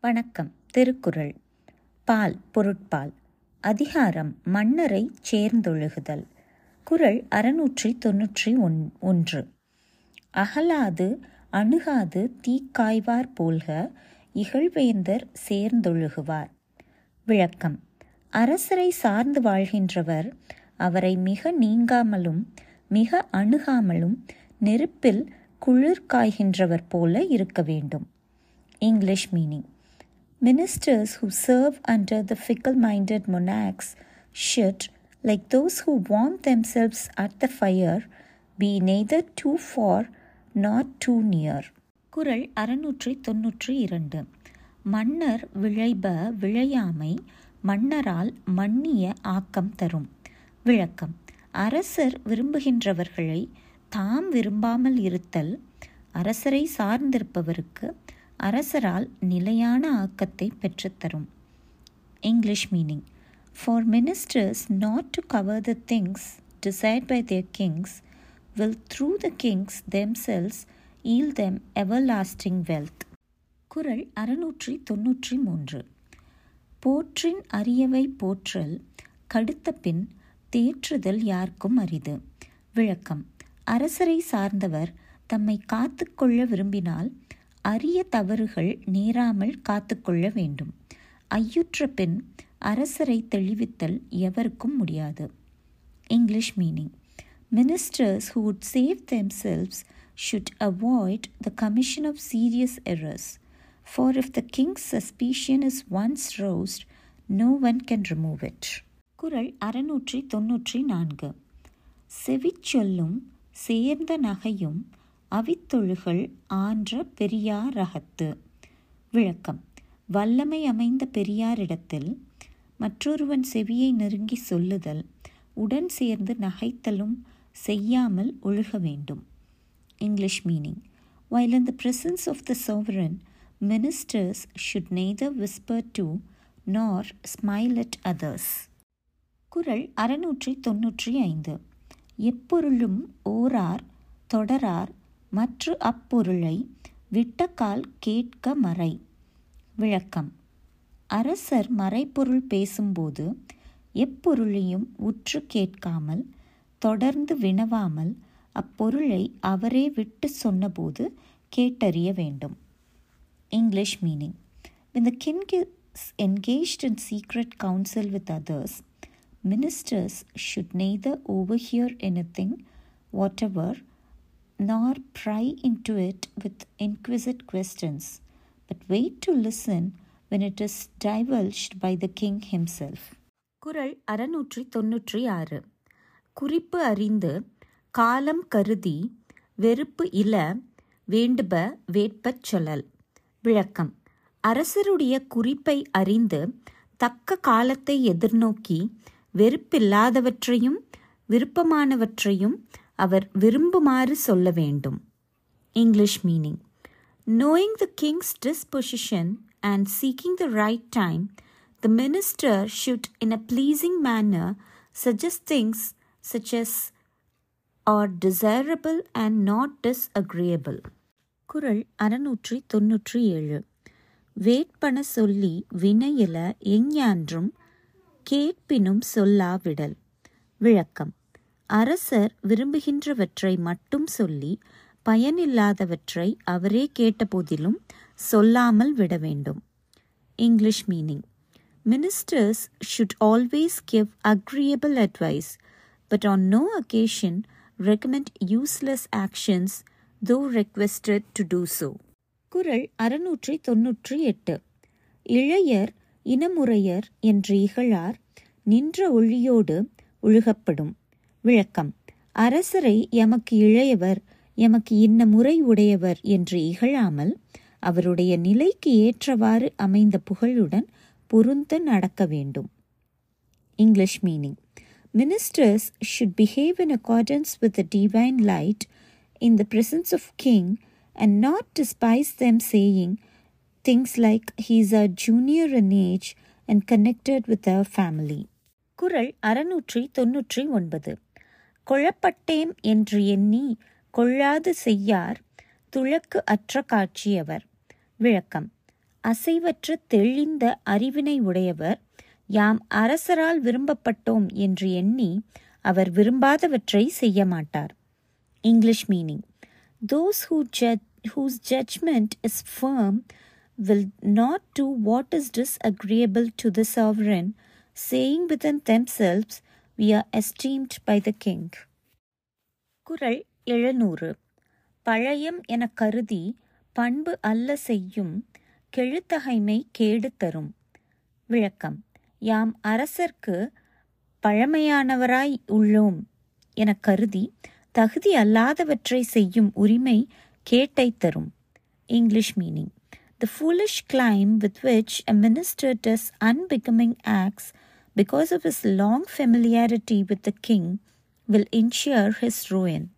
வணக்கம் திருக்குறள். பால் பொருட்பால். அதிகாரம் மன்னரை சேர்ந்தொழுகுதல். குரல் அறுநூற்றி தொன்னூற்றி ஒன் ஒன்று. அகலாது அணுகாது தீக்காய்வார் போல்க இகழ்வேந்தர் சேர்ந்தொழுகுவார். விளக்கம். அரசரை சார்ந்து வாழ்கின்றவர் அவரை மிக நீங்காமலும் மிக அணுகாமலும் நெருப்பில் குளிர் காய்கின்றவர் போல இருக்க வேண்டும். English meaning. Ministers who serve under the fickle minded monarchs should, like those who warm themselves at the fire, be neither too far nor too near. குறள் அறுநூற்றி தொன்னூற்றி இரண்டு மன்னர் விளைப விழையாமை மன்னரால் மன்னிய ஆக்கம் தரும் விளக்கம் அரசர் விரும்புகின்றவர்களை தாம் விரும்பாமல் இருத்தல் அரசரை சார்ந்திருப்பவருக்கு அரசரால் நிலையான ஆக்கத்தை பெற்றுத்தரும். English meaning for ministers not to covet the things decide by their kings will through the kings themselves yield them everlasting wealth குரல் அறுநூற்றி தொன்னூற்றி மூன்று போற்றின் அரியவை போற்றல் கடுத்த பின் தேற்றுதல் யாருக்கும் அரிது. விளக்கம். அரசரை சார்ந்தவர் தம்மை காத்துக்கொள்ள விரும்பினால் அரிய தவறுகள் நேராமல் காத்துக்கொள்ள வேண்டும். ஐயுற்ற பின் அரசரை தெளிவித்தல் எவருக்கும் முடியாது. English meaning ministers who would save themselves should avoid the commission of serious errors for if the king's suspicion is once roused no one can remove it குரல் அறுநூற்றி தொன்னூற்றி நான்கு. செவிச்சொல்லும் சேர்ந்த நகையும் அவித்தொழுகள் ஆன்ற பெரியாரகத்து விளக்கம். வல்லமை அமைந்த பெரியாரிடத்தில் மற்றொருவன் செவியை நெருங்கி சொல்லுதல் உடன் சேர்ந்து நகைத்தலும் செய்யாமல் ஒழுக வேண்டும். English meaning while in the presence of the sovereign, ministers should neither whisper to nor smile at others. குரல் அறுநூற்றி தொன்னூற்றி ஐந்து. எப்பொருளும் ஓரார் தொடரார் மற்ற அப்பொருளை விட்டக்கால் கேட்க மறை. விளக்கம். அரசர் மறைப்பொருள் பேசும்போது எப்பொருளையும் உற்று கேட்காமல் தொடர்ந்து வினவாமல் அப்பொருளை அவரே விட்டு சொன்னபோது கேட்டறிய வேண்டும். English meaning when the king secret council with others ministers should நெய்த ministers should neither overhear anything whatever nor pry into it with inquisitive questions, but wait to listen when it is divulged by the king himself. குரல் அறுநூற்றி தொன்னூற்றி ஆறு குறிப்பு அறிந்து காலம் கருதி வெறுப்பு இல வேண்டுப வேட்பச் சொல்லல். விளக்கம். அரசருடைய குறிப்பை அறிந்து தக்க காலத்தை எதிர்நோக்கி வெறுப்பில்லாதவற்றையும் விருப்பமானவற்றையும் அவர் விரும்புமாறு சொல்ல வேண்டும். English meaning knowing the king's disposition and seeking the right time the minister should in a pleasing manner suggest things such as are desirable and not disagreeable குரல் அறுநூற்றி தொன்னூற்றி ஏழு வேட்பன சொல்லி வினையில எஞ்ஞான்றும் கேட்பினும் சொல்லாவிடல். விளக்கம். அரசர் விரும்புகின்றவற்றை மட்டும் சொல்லி பயனில்லாதவற்றை அவரே கேட்டபோதிலும் சொல்லாமல் விட வேண்டும். English meaning ministers should always give agreeable advice but on no occasion recommend useless actions though requested to do so குரல் அறுநூற்றி தொன்னூற்றி எட்டு. இளையர் இனமுறையர் என்று இகழார் நின்ற ஒளியோடு ஒழுகப்படும் விளக்கம். அரசரை எமக்கு இளையவர் எமக்கு இன்ன முறை உடையவர் என்று இகழாமல் அவருடைய நிலைக்கு ஏற்றவாறு அமைந்த புகழுடன் பொருந்த நடக்க வேண்டும். English meaning ministers should behave in accordance with the divine light in the presence of king and not despise them saying things like he's a junior in age and connected with a family குரல் அறுநூற்றி தொன்னூற்றி ஒன்பது. கொழப்பட்டேம் என்று எண்ணி கொள்ளாது செய்யார் துழக்கு அற்ற காட்சியவர். விளக்கம். அசைவற்ற தெளிந்த அறிவினை உடையவர். யாம் அரசரால் விரும்பப்பட்டோம் என்று எண்ணி அவர் விரும்பாதவற்றை செய்ய மாட்டார். English meaning. Those who judge whose judgment is firm will not do what is disagreeable to the sovereign, saying within themselves, we are esteemed by the king குரல் எழுநூறு. பழையம் என கருதி பண்பு அல்ல செய்யும் கெழுத்தகைமை கேடு தரும். விளக்கம். யாம் அரசர்க்கு பழமையானவராய் உள்ளோம் என கருதி தகுதி அல்லாதவற்றை செய்யும் உரிமை கேட்டை தரும். English meaning The foolish climb with which a minister does unbecoming acts because of his long familiarity with the king will ensure his ruin.